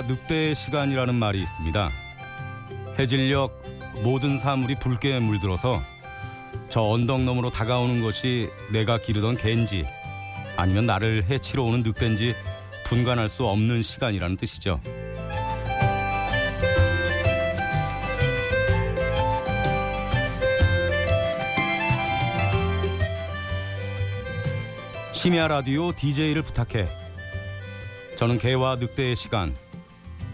늑대의 시간이라는 말이 있습니다. 해질녘 모든 사물이 붉게 물들어서 저 언덕 너머로 다가오는 것이 내가 기르던 개인지 아니면 나를 해치러 오는 늑대인지 분간할 수 없는 시간이라는 뜻이죠. 심야 라디오 DJ를 부탁해. 저는 개와 늑대의 시간,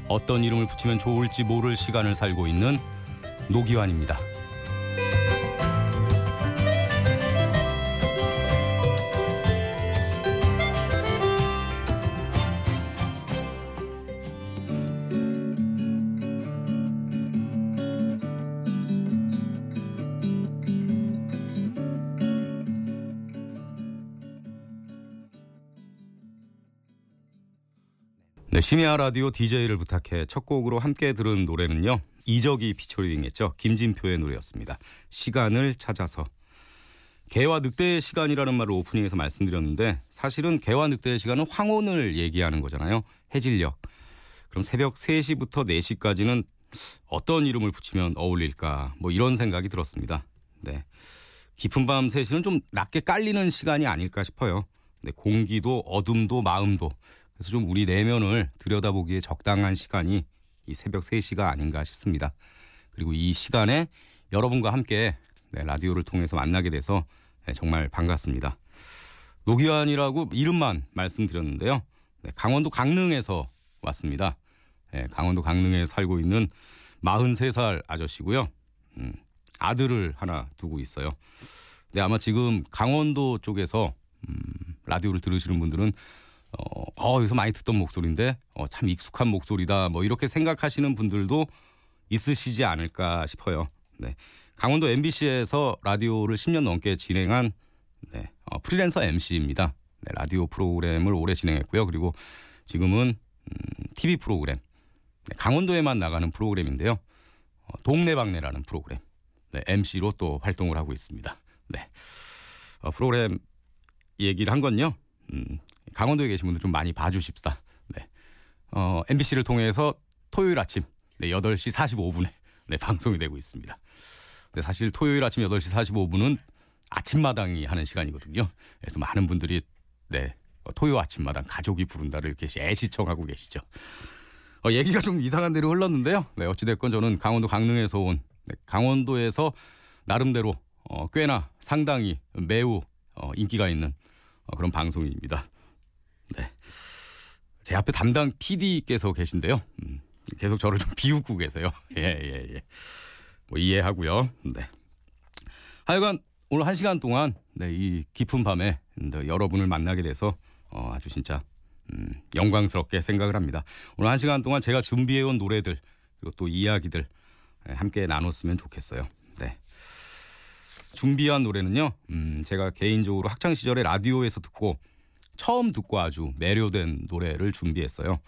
어떤 이름을 붙이면 좋을지 모를 시간을 살고 있는 노기환입니다. 심야 라디오 DJ를 부탁해 첫 곡으로 함께 들은 노래는요. 이적이 피처링했죠. 김진표의 노래였습니다. 시간을 찾아서. 개와 늑대의 시간이라는 말을 오프닝에서 말씀드렸는데 사실은 개와 늑대의 시간은 황혼을 얘기하는 거잖아요. 해질녘. 그럼 새벽 3시부터 4시까지는 어떤 이름을 붙이면 어울릴까 뭐 이런 생각이 들었습니다. 네. 깊은 밤 3시는 좀 낮게 깔리는 시간이 아닐까 싶어요. 네, 공기도 어둠도 마음도 그래서 좀 우리 내면을 들여다보기에 적당한 시간이 이 새벽 3시가 아닌가 싶습니다. 그리고 이 시간에 여러분과 함께 네, 라디오를 통해서 만나게 돼서 네, 정말 반갑습니다. 노기환이라고 이름만 말씀드렸는데요. 네, 강원도 강릉에서 왔습니다. 네, 강원도 강릉에 살고 있는 43살 아저씨고요. 음, 아들을 하나 두고 있어요. 네, 아마 지금 강원도 쪽에서 음, 라디오를 들으시는 분들은 어, 어, 여기서 많이 듣던 목소리인데 어, 참 익숙한 목소리다. 뭐 이렇게 생각하시는 분들도 있으시지 않을까 싶어요. 네. 강원도 MBC에서 라디오를 10년 넘게 진행한 네, 어, 프리랜서 MC입니다. 네, 라디오 프로그램을 오래 진행했고요. 그리고 지금은 음, TV 프로그램 네, 강원도에만 나가는 프로그램인데요. 어, 동네방네라는 프로그램 네, MC로 또 활동을 하고 있습니다. 네. 어, 프로그램 얘기를 한 건요. 음, 강원도에 계신 분들 좀 많이 봐주십사. 네. 어, MBC를 통해서 토요일 아침 네, 8시 45분에 네, 방송이 되고 있습니다. 근데 사실 토요일 아침 8시 45분은 아침마당이 하는 시간이거든요. 그래서 많은 분들이 네, 어, 토요 아침마당 가족이 부른다를 이렇게 애시청하고 계시죠. 어, 얘기가 좀 이상한 데로 흘렀는데요. 네, 어찌됐건 저는 강원도 강릉에서 온 네, 강원도에서 나름대로 어, 꽤나 상당히 매우 어, 인기가 있는 어, 그런 방송입니다. 네. 제 앞에 담당 PD께서 계신데요. 음, 계속 저를 좀 비웃고 계세요. 예, 예, 예. 뭐 이해하고요. 네. 하여간 오늘 한 시간 동안 네, 이 깊은 밤에 여러분을 만나게 돼서 어, 아주 진짜 음, 영광스럽게 생각을 합니다. 오늘 한 시간 동안 제가 준비해온 노래들 그리고 또 이야기들 네, 함께 나눴으면 좋겠어요. 네. 준비한 노래는요. 음, 제가 개인적으로 학창 시절에 라디오에서 듣고 처음 듣고 아주 매료된 노래를 준비했어요.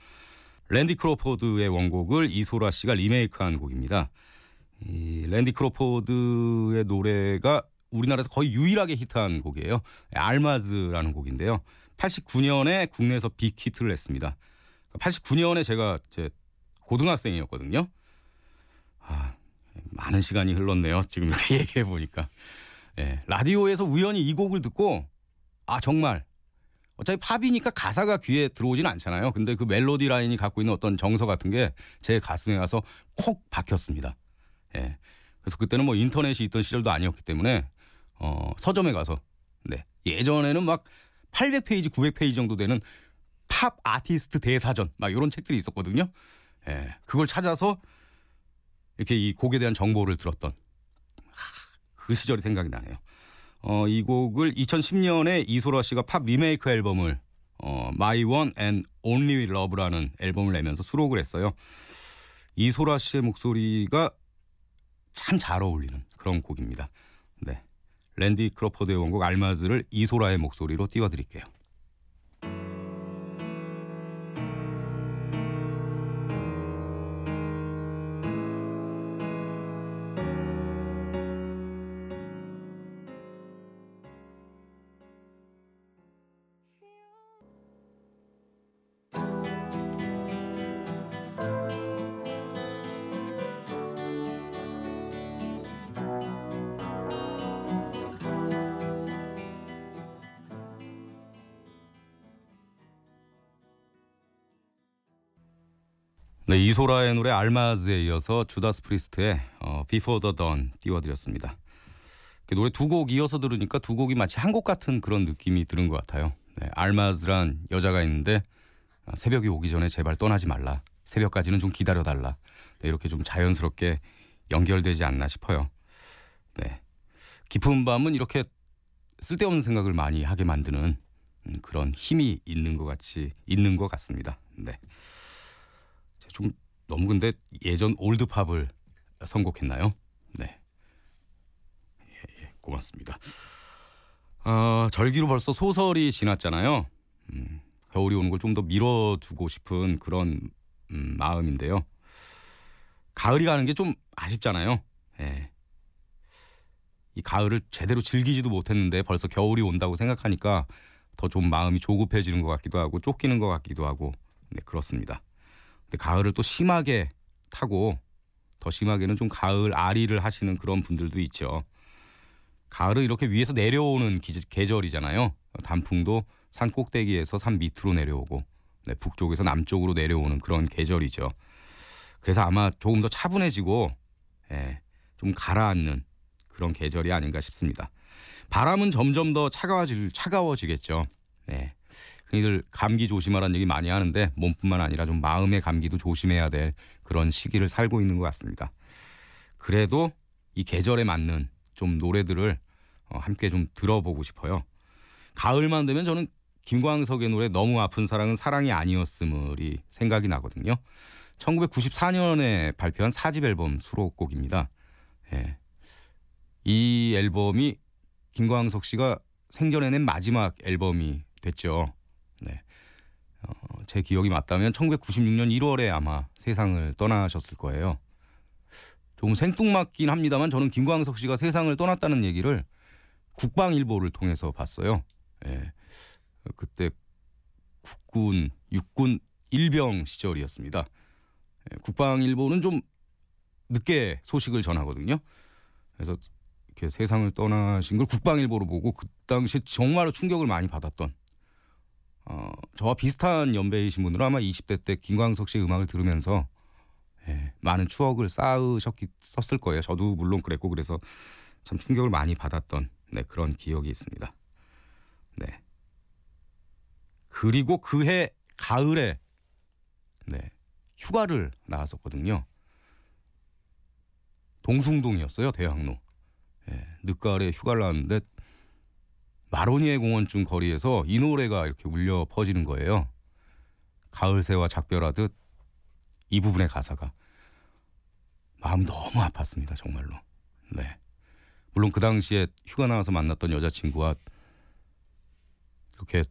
랜디 크로포드의 원곡을 이소라 씨가 리메이크한 곡입니다. 이 랜디 크로포드의 노래가 우리나라에서 거의 유일하게 히트한 곡이에요. 알마즈라는 곡인데요. 89년에 국내에서 빅히트를 했습니다. 89년에 제가 제 고등학생이었거든요. 아, 많은 시간이 흘렀네요. 지금 이렇게 얘기해 보니까. 예, 라디오에서 우연히 이 곡을 듣고 아 정말 어차피 팝이니까 가사가 귀에 들어오진 않잖아요. 근데 그 멜로디 라인이 갖고 있는 어떤 정서 같은 게 제 가슴에 가서 콕 박혔습니다. 예. 그래서 그때는 뭐 인터넷이 있던 시절도 아니었기 때문에 어, 서점에 가서 네. 예전에는 막 800페이지, 900페이지 정도 되는 팝 아티스트 대사전 막 이런 책들이 있었거든요. 예. 그걸 찾아서 이렇게 이 곡에 대한 정보를 들었던 그 시절이 생각이 나네요. 어, 이 곡을 2010년에 이소라 씨가 팝 리메이크 앨범을 어, My One and Only Love라는 앨범을 내면서 수록을 했어요. 이소라 씨의 목소리가 참 잘 어울리는 그런 곡입니다. 네. 랜디 크로퍼드의 원곡 알마즈를 이소라의 목소리로 띄워드릴게요. 네, 이소라의 노래 알마즈에 이어서 주다스 프리스트의 어, Before the Dawn 띄워드렸습니다. 노래 두 곡 이어서 들으니까 두 곡이 마치 한 곡 같은 그런 느낌이 드는 것 같아요. 네, 알마즈란 여자가 있는데 아, 새벽이 오기 전에 제발 떠나지 말라. 새벽까지는 좀 기다려달라. 네, 이렇게 좀 자연스럽게 연결되지 않나 싶어요. 네, 깊은 밤은 이렇게 쓸데없는 생각을 많이 하게 만드는 음, 그런 힘이 있는 것 같이 있는 것 같습니다. 네. 좀 너무 근데 예전 올드 팝을 선곡했나요? 네. 예, 예, 고맙습니다. 어, 절기로 벌써 소설이 지났잖아요. 음, 겨울이 오는 걸 좀 더 밀어두고 싶은 그런 음, 마음인데요. 가을이 가는 게 좀 아쉽잖아요. 예. 이 가을을 제대로 즐기지도 못했는데 벌써 겨울이 온다고 생각하니까 더 좀 마음이 조급해지는 것 같기도 하고 쫓기는 것 같기도 하고 네 그렇습니다. 가을을 또 심하게 타고 더 심하게는 좀 가을 아리를 하시는 그런 분들도 있죠. 가을은 이렇게 위에서 내려오는 기, 계절이잖아요. 단풍도 산 꼭대기에서 산 밑으로 내려오고 네, 북쪽에서 남쪽으로 내려오는 그런 계절이죠. 그래서 아마 조금 더 차분해지고 예, 좀 가라앉는 그런 계절이 아닌가 싶습니다. 바람은 점점 더 차가워질 차가워지겠죠. 네. 흔히들 감기 조심하라는 얘기 많이 하는데 몸뿐만 아니라 좀 마음의 감기도 조심해야 될 그런 시기를 살고 있는 것 같습니다. 그래도 이 계절에 맞는 좀 노래들을 어, 함께 좀 들어보고 싶어요. 가을만 되면 저는 김광석의 노래 너무 아픈 사랑은 사랑이 아니었음을이 생각이 나거든요. 1994년에 발표한 4집 앨범 수록곡입니다. 예. 이 앨범이 김광석 씨가 생전에 낸 마지막 앨범이 됐죠. 제 기억이 맞다면 1996년 1월에 아마 세상을 떠나셨을 거예요. 좀 생뚱맞긴 합니다만 저는 김광석 씨가 세상을 떠났다는 얘기를 국방일보를 통해서 봤어요. 예. 그때 국군, 육군 일병 시절이었습니다. 예, 국방일보는 좀 늦게 소식을 전하거든요. 그래서 이렇게 세상을 떠나신 걸 국방일보로 보고 그 당시에 정말로 충격을 많이 받았던 어, 저와 비슷한 연배이신 분들은 아마 20대 때 김광석 씨의 음악을 들으면서 예, 많은 추억을 쌓으셨었을 거예요. 저도 물론 그랬고 그래서 참 충격을 많이 받았던 네, 그런 기억이 있습니다. 네. 그리고 그해 가을에 네, 휴가를 나왔었거든요. 동숭동이었어요 대학로. 예, 늦가을에 휴가를 나왔는데 마로니에 공원쯤 거리에서 이 노래가 이렇게 울려 퍼지는 거예요. 가을새와 작별하듯 이 부분의 가사가 마음이 너무 아팠습니다. 정말로. 네. 물론 그 당시에 휴가 나와서 만났던 여자친구와 이렇게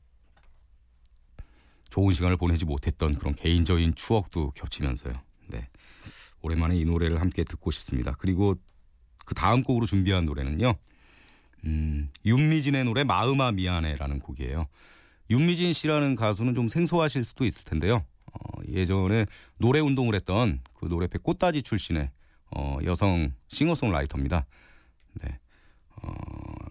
좋은 시간을 보내지 못했던 그런 개인적인 추억도 겹치면서요. 네. 오랜만에 이 노래를 함께 듣고 싶습니다. 그리고 그 다음 곡으로 준비한 노래는요. 음, 윤미진의 노래 마음아 미안해라는 곡이에요. 윤미진 씨라는 가수는 좀 생소하실 수도 있을 텐데요. 어, 예전에 노래 운동을 했던 그 노래패 꽃다지 출신의 어, 여성 싱어송라이터입니다. 네. 어,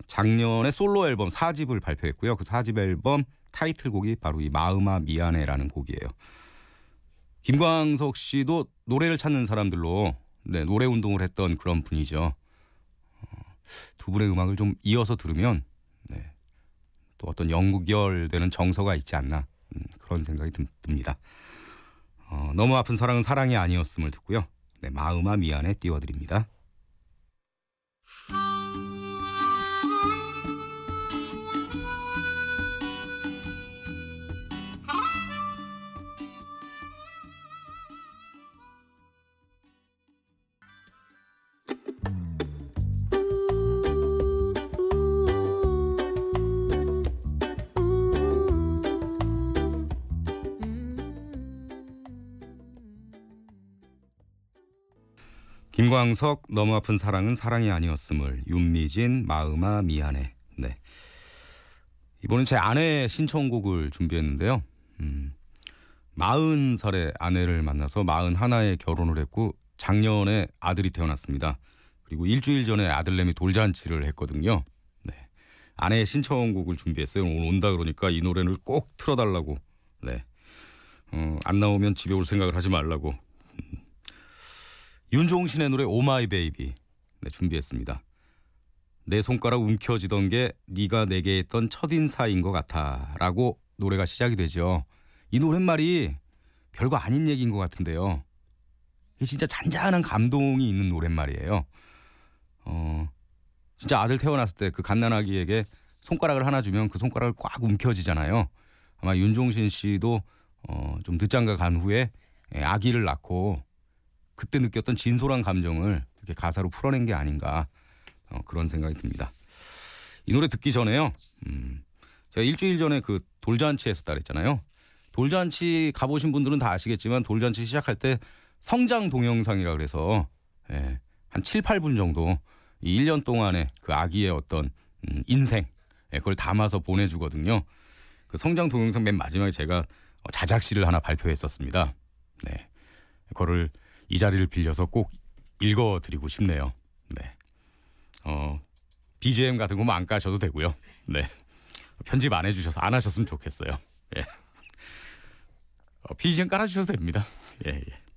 작년에 솔로 앨범 4집을 발표했고요. 그 4집 앨범 타이틀곡이 바로 이 마음아 미안해라는 곡이에요. 김광석 씨도 노래를 찾는 사람들로 네, 노래 운동을 했던 그런 분이죠. 두 분의 음악을 좀 이어서 들으면 네, 또 어떤 연결되는 정서가 있지 않나 음, 그런 생각이 듭니다. 어, 너무 아픈 사랑은 사랑이 아니었음을 듣고요. 네, 마음아 미안해 띄워드립니다. 김광석 너무 아픈 사랑은 사랑이 아니었음을 윤미진 마음아 미안해. 네. 이번엔 제 아내 신청곡을 준비했는데요. 음, 40살의 아내를 만나서 41에 결혼을 했고 작년에 아들이 태어났습니다. 그리고 일주일 전에 아들내미 돌잔치를 했거든요. 네. 아내의 신청곡을 준비했어요. 오늘 온다 그러니까 이 노래를 꼭 틀어달라고. 네. 어, 안 나오면 집에 올 생각을 하지 말라고 윤종신의 노래 Oh My Baby 네, 준비했습니다. 내 손가락 움켜쥐던 게 네가 내게 했던 첫인사인 것 같아 라고 노래가 시작이 되죠. 이 노랫말이 별거 아닌 얘기인 것 같은데요. 이 진짜 잔잔한 감동이 있는 노랫말이에요. 어, 진짜 아들 태어났을 때 그 갓난아기에게 손가락을 하나 주면 그 손가락을 꽉 움켜쥐잖아요. 아마 윤종신 씨도 어, 좀 늦장가 간 후에 예, 아기를 낳고 그때 느꼈던 진솔한 감정을 이렇게 가사로 풀어낸 게 아닌가 어, 그런 생각이 듭니다. 이 노래 듣기 전에요. 음, 제가 일주일 전에 그 돌잔치 했었다 그랬잖아요. 돌잔치 가보신 분들은 다 아시겠지만 돌잔치 시작할 때 성장 동영상이라 그래서 예, 한 7, 8분 정도 이 1년 동안의 그 아기의 어떤 음, 인생 예, 그걸 담아서 보내주거든요. 그 성장 동영상 맨 마지막에 제가 어, 자작시를 하나 발표했었습니다. 네, 그거를 이 자리를 빌려서 꼭 읽어드리고 싶네요. 네, 어, BGM 같은 거만 뭐안 까셔도 되고요. 네, 편집 안 해주셔서 안 하셨으면 좋겠어요. 예. 어, BGM 깔아주셔도 됩니다. 예, 예.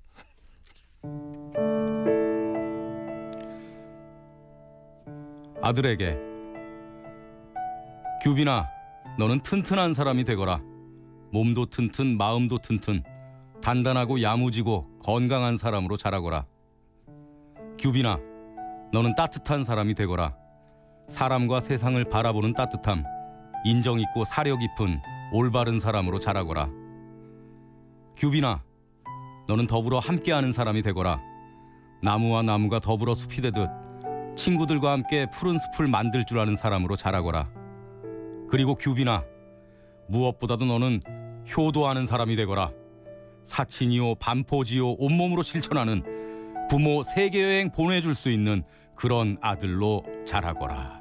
아들에게 규빈아 너는 튼튼한 사람이 되거라 몸도 튼튼 마음도 튼튼 단단하고 야무지고 건강한 사람으로 자라거라 규빈아 너는 따뜻한 사람이 되거라 사람과 세상을 바라보는 따뜻함 인정 있고 사려 깊은 올바른 사람으로 자라거라 규빈아 너는 더불어 함께하는 사람이 되거라 나무와 나무가 더불어 숲이 되듯 친구들과 함께 푸른 숲을 만들 줄 아는 사람으로 자라거라. 그리고 규빈아, 무엇보다도 너는 효도하는 사람이 되거라. 사친이요, 반포지요, 온몸으로 실천하는 부모 세계여행 보내줄 수 있는 그런 아들로 자라거라.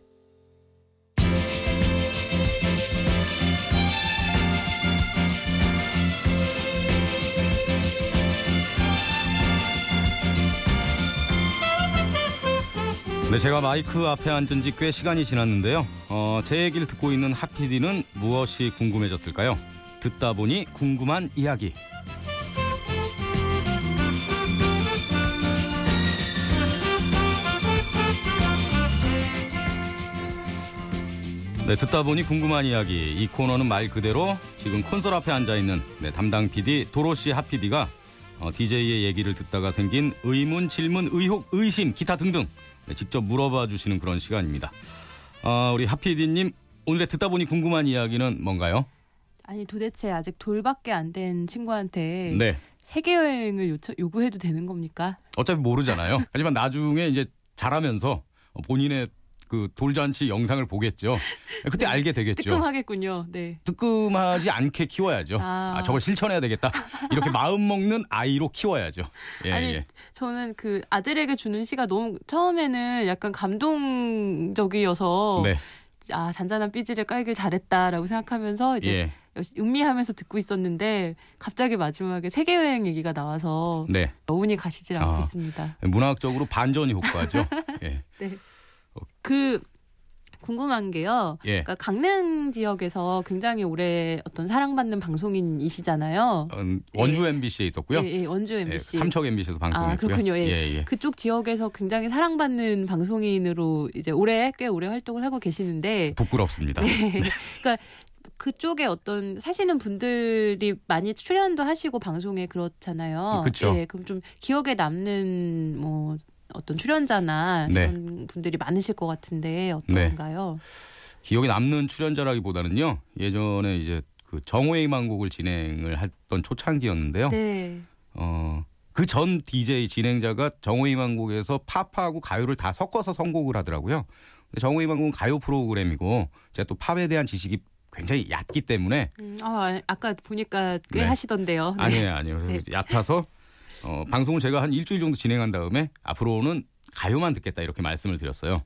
네, 제가 마이크 앞에 앉은 지 꽤 시간이 지났는데요. 어, 제 얘기를 듣고 있는 하피디는 무엇이 궁금해졌을까요? 듣다 보니 궁금한 이야기. 네, 듣다 보니 궁금한 이야기. 이 코너는 말 그대로 지금 콘솔 앞에 앉아 있는 네, 담당 PD 도로시 하피디가 어, DJ의 얘기를 듣다가 생긴 의문, 질문, 의혹, 의심, 기타 등등 네, 직접 물어봐 주시는 그런 시간입니다. 어, 우리 하피디님 오늘의 듣다 보니 궁금한 이야기는 뭔가요? 아니 도대체 아직 돌밖에 안 된 친구한테 네, 세계 여행을 요청, 요구해도 되는 겁니까? 어차피 모르잖아요. 하지만 나중에 이제 자라면서 본인의 그 돌잔치 영상을 보겠죠. 그때 알게 되겠죠. 뜨끔하겠군요. 네. 뜨끔하지 않게 키워야죠. 아. 아, 저걸 실천해야 되겠다. 이렇게 마음 먹는 아이로 키워야죠. 예, 아니 예. 저는 그 아들에게 주는 시가 너무 처음에는 약간 감동적이어서 네, 아 잔잔한 삐지를 깔길 잘했다라고 생각하면서 이제 예, 음미하면서 듣고 있었는데 갑자기 마지막에 세계 여행 얘기가 나와서 네. 여운이 가시질 않고 아. 있습니다. 문학적으로 반전 효과죠. 예, 네. 그 궁금한 게요. 예. 그러니까 강릉 지역에서 굉장히 오래 어떤 사랑받는 방송인이시잖아요. 음, 원주 MBC에 있었고요. 예, 예, 원주 예, MBC. 삼척 MBC에서 방송했고요. 아, 그렇군요. 예. 예, 예. 그쪽 지역에서 굉장히 사랑받는 방송인으로 이제 올해 꽤 오래 활동을 하고 계시는데 부끄럽습니다. 그러니까 그쪽에 어떤 사시는 분들이 많이 출연도 하시고 방송에 그렇잖아요. 그쵸. 예, 그럼 좀 기억에 남는 뭐 어떤 출연자나 네. 이런 분들이 많으실 것 같은데 네. 어떤가요? 기억에 남는 출연자라기보다는요. 예전에 이제 그 정호의 망곡을 진행을 했던 초창기였는데요. 네. 어, 그 전 DJ 진행자가 정호의 망곡에서 팝하고 가요를 다 섞어서 선곡을 하더라고요. 근데 정호의 망곡은 가요 프로그램이고 제가 또 팝에 대한 지식이 굉장히 얕기 때문에 음, 아, 아까 보니까 꽤 네. 하시던데요. 네. 아니에요, 아니에요. 네. 얕아서 어, 방송을 제가 한 일주일 정도 진행한 다음에 앞으로는 가요만 듣겠다 이렇게 말씀을 드렸어요.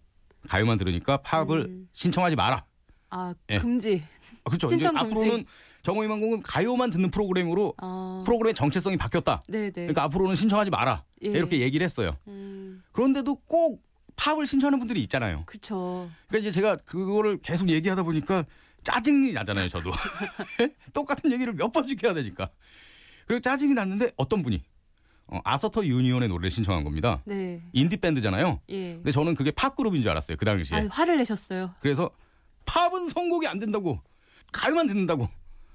가요만 들으니까 팝을 음. 신청하지 마라. 아, 예. 금지. 아, 그렇죠. 이제 금지. 앞으로는 정호의 망곡은 가요만 듣는 프로그램으로 아, 프로그램의 정체성이 바뀌었다. 네, 네. 그러니까 앞으로는 신청하지 마라. 예. 이렇게 얘기를 했어요. 음, 그런데도 꼭 팝을 신청하는 분들이 있잖아요. 그쵸. 그러니까 이제 제가 그거를 계속 얘기하다 보니까 짜증이 나잖아요, 저도. 똑같은 얘기를 몇 번씩 해야 되니까. 그리고 짜증이 났는데 어떤 분이 어, 아서터 유니온의 노래를 신청한 겁니다. 네. 인디 밴드잖아요. 예. 근데 저는 그게 팝 그룹인 줄 알았어요, 그 당시에. 아, 화를 내셨어요. 그래서 팝은 선곡이 안 된다고. 가요만 듣는다고.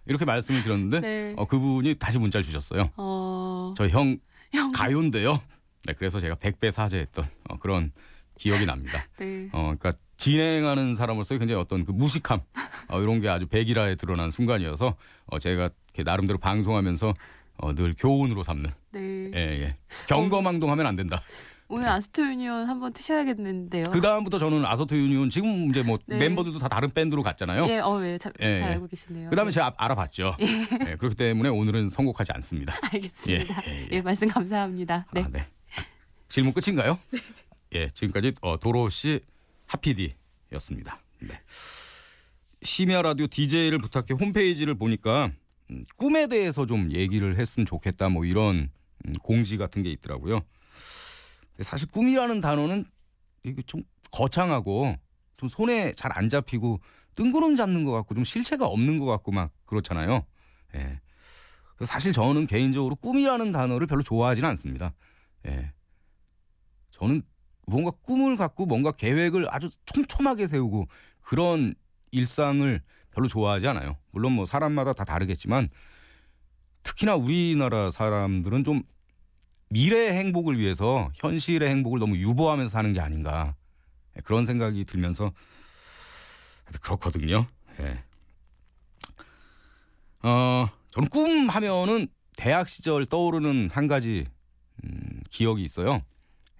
이렇게 말씀을 드렸는데 네. 어, 그분이 다시 문자를 주셨어요. 어, 저형 형. 가요인데요. 네, 그래서 제가 100배 사죄했던 어, 그런 기억이 납니다. 네. 어, 그러니까 진행하는 사람으로서 굉장히 어떤 그 무식함 어, 이런 게 아주 백일화에 드러난 순간이어서 어, 제가 나름대로 방송하면서 어, 늘 교훈으로 삼는 네. 예, 예. 경거망동 하면 안 된다. 오늘 아스토 유니온 한번 트셔야겠는데요. 그 다음부터 저는 아서토 유니온 지금 이제 뭐 네. 멤버들도 다 다른 밴드로 갔잖아요. 예, 어, 예, 잘, 예, 잘 예. 알고 계시네요. 그 다음에 제가 알아봤죠. 예, 그렇기 때문에 오늘은 선곡하지 않습니다. 알겠습니다. 예, 예, 예, 예. 말씀 감사합니다. 네. 아, 네. 질문 끝인가요? 예, 지금까지 어, 도로시 하피디였습니다. 네. 심야 라디오 DJ를 부탁해 홈페이지를 보니까 음, 꿈에 대해서 좀 얘기를 했으면 좋겠다 뭐 이런 음, 공지 같은 게 있더라고요. 사실 꿈이라는 단어는 이게 좀 거창하고 좀 손에 잘 안 잡히고 뜬구름 잡는 것 같고 좀 실체가 없는 것 같고 막 그렇잖아요. 예. 사실 저는 개인적으로 꿈이라는 단어를 별로 좋아하지는 않습니다. 예. 저는 무언가 꿈을 갖고 뭔가 계획을 아주 촘촘하게 세우고 그런 일상을 별로 좋아하지 않아요. 물론 뭐 사람마다 다 다르겠지만 특히나 우리나라 사람들은 좀 미래의 행복을 위해서 현실의 행복을 너무 유보하면서 사는 게 아닌가 예, 그런 생각이 들면서 그렇거든요. 예. 어, 저는 꿈 하면은 대학 시절 떠오르는 한 가지 음, 기억이 있어요.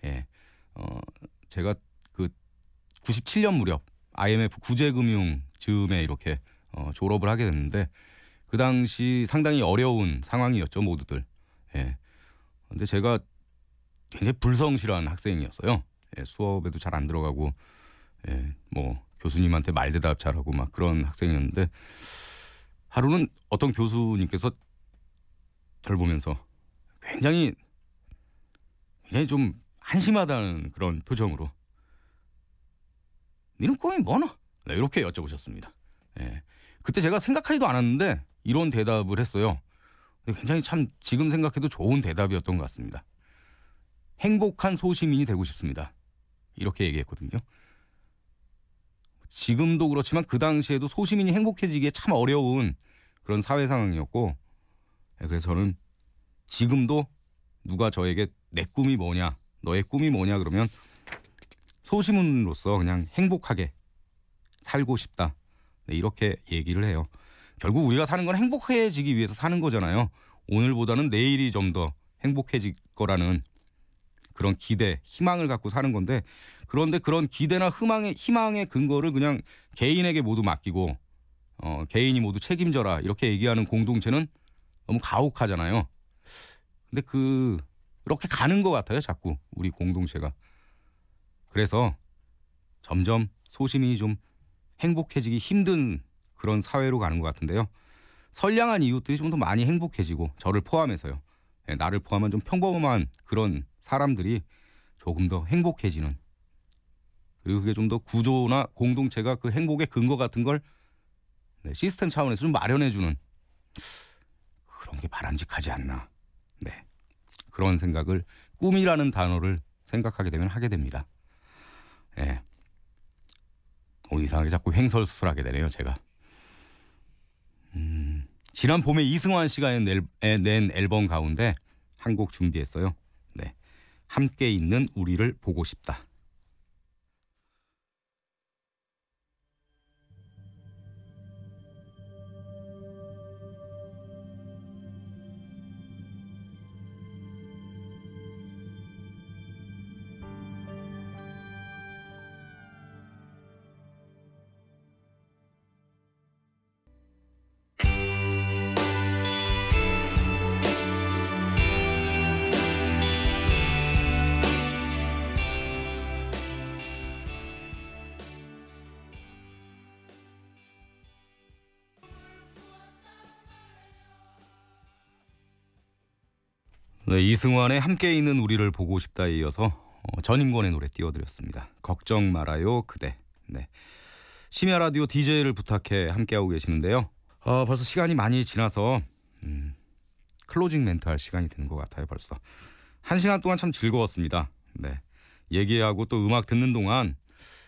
예. 어, 제가 그 97년 무렵 IMF 구제금융 즈음에 이렇게 어, 졸업을 하게 됐는데 그 당시 상당히 어려운 상황이었죠 모두들. 예. 근데 제가 굉장히 불성실한 학생이었어요. 예, 수업에도 잘 안 들어가고 예, 뭐 교수님한테 말대답 잘하고 막 그런 학생이었는데 하루는 어떤 교수님께서 저를 보면서 굉장히 굉장히 좀 한심하다는 그런 표정으로 니는 꿈이 뭐나? 네, 이렇게 여쭤보셨습니다. 예. 그때 제가 생각하지도 않았는데 이런 대답을 했어요. 굉장히 참 지금 생각해도 좋은 대답이었던 것 같습니다. 행복한 소시민이 되고 싶습니다. 이렇게 얘기했거든요. 지금도 그렇지만 그 당시에도 소시민이 행복해지기에 참 어려운 그런 사회 상황이었고 예, 그래서 저는 지금도 누가 저에게 내 꿈이 뭐냐 너의 꿈이 뭐냐 그러면 소시민으로서 그냥 행복하게 살고 싶다 네, 이렇게 얘기를 해요 결국 우리가 사는 건 행복해지기 위해서 사는 거잖아요 오늘보다는 내일이 좀 더 행복해질 거라는 그런 기대 희망을 갖고 사는 건데 그런데 그런 기대나 희망의 희망의 근거를 그냥 개인에게 모두 맡기고 어, 개인이 모두 책임져라 이렇게 얘기하는 공동체는 너무 가혹하잖아요. 근데 그 이렇게 가는 것 같아요, 자꾸 우리 공동체가. 그래서 점점 소시민이 좀 행복해지기 힘든 그런 사회로 가는 것 같은데요. 선량한 이웃들이 좀 더 많이 행복해지고 저를 포함해서요. 예, 나를 포함한 좀 평범한 그런 사람들이 조금 더 행복해지는 그리고 그게 좀 더 구조나 공동체가 그 행복의 근거 같은 걸 네, 시스템 차원에서 좀 마련해주는 그런 게 바람직하지 않나. 네. 그런 생각을 꿈이라는 단어를 생각하게 되면 하게 됩니다. 예. 오, 이상하게 자꾸 횡설수설하게 되네요, 제가. 음, 지난 봄에 이승환 씨가 낸, 낸 앨범 가운데 한 곡 준비했어요. 네. 함께 있는 우리를 보고 싶다. 네, 이승환의 함께 있는 우리를 보고 싶다에 이어서 어, 전인권의 노래 띄워드렸습니다. 걱정 말아요 그대. 네. 심야 라디오 DJ를 부탁해 함께하고 계시는데요. 어, 벌써 시간이 많이 지나서 음, 클로징 멘트 할 시간이 되는 것 같아요 벌써. 한 시간 동안 참 즐거웠습니다. 네. 얘기하고 또 음악 듣는 동안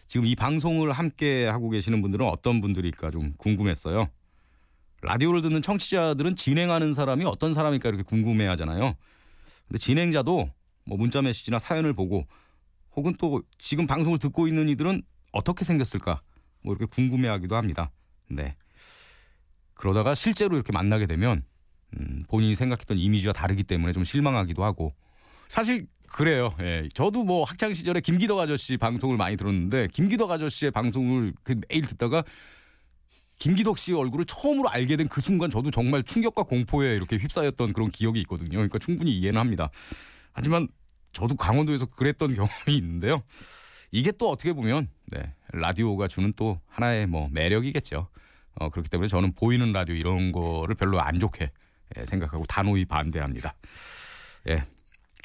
지금 이 방송을 함께 하고 계시는 분들은 어떤 분들일까 좀 궁금했어요. 라디오를 듣는 청취자들은 진행하는 사람이 어떤 사람일까 이렇게 궁금해 하잖아요. 근데 진행자도 뭐 문자 메시지나 사연을 보고 혹은 또 지금 방송을 듣고 있는 이들은 어떻게 생겼을까 뭐 이렇게 궁금해하기도 합니다. 네. 그러다가 실제로 이렇게 만나게 되면 음, 본인이 생각했던 이미지와 다르기 때문에 좀 실망하기도 하고 사실 그래요. 예. 저도 뭐 학창 시절에 김기덕 아저씨 방송을 많이 들었는데 김기덕 아저씨의 방송을 그 매일 듣다가 김기덕 씨 얼굴을 처음으로 알게 된 그 순간 저도 정말 충격과 공포에 이렇게 휩싸였던 그런 기억이 있거든요. 그러니까 충분히 이해는 합니다. 하지만 저도 강원도에서 그랬던 경험이 있는데요. 이게 또 어떻게 보면 네, 라디오가 주는 또 하나의 뭐 매력이겠죠. 어, 그렇기 때문에 저는 보이는 라디오 이런 거를 별로 안 좋게 예, 생각하고 단호히 반대합니다. 예.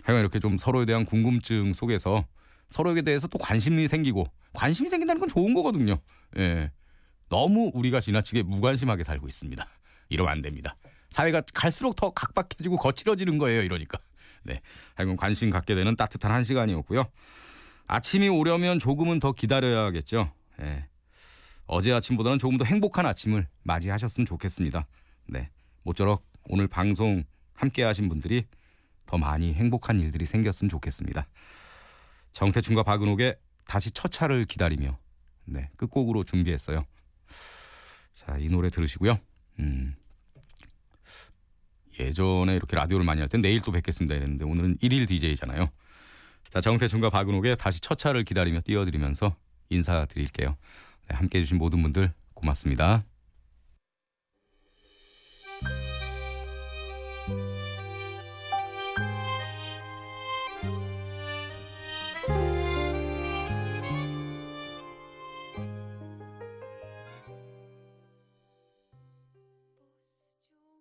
하여간 이렇게 좀 서로에 대한 궁금증 속에서 서로에 대해서 또 관심이 생기고 관심이 생긴다는 건 좋은 거거든요. 예. 너무 우리가 지나치게 무관심하게 살고 있습니다. 이러면 안 됩니다. 사회가 갈수록 더 각박해지고 거칠어지는 거예요. 이러니까. 네. 하여간 관심 갖게 되는 따뜻한 한 시간이었고요. 아침이 오려면 조금은 더 기다려야겠죠. 예. 어제 아침보다는 조금 더 행복한 아침을 맞이하셨으면 좋겠습니다. 네. 모쪼록 오늘 방송 함께 하신 분들이 더 많이 행복한 일들이 생겼으면 좋겠습니다. 정태춘과 박은옥의 다시 첫 차를 기다리며 네, 끝곡으로 준비했어요. 자, 이 노래 들으시고요. 음. 예전에 이렇게 라디오를 많이 할땐 내일 또 뵙겠습니다 이랬는데 오늘은 1일 DJ잖아요. 자, 정태춘과 박은옥의 다시 첫 차를 기다리며 띄워드리면서 인사드릴게요. 네, 함께 해주신 모든 분들 고맙습니다.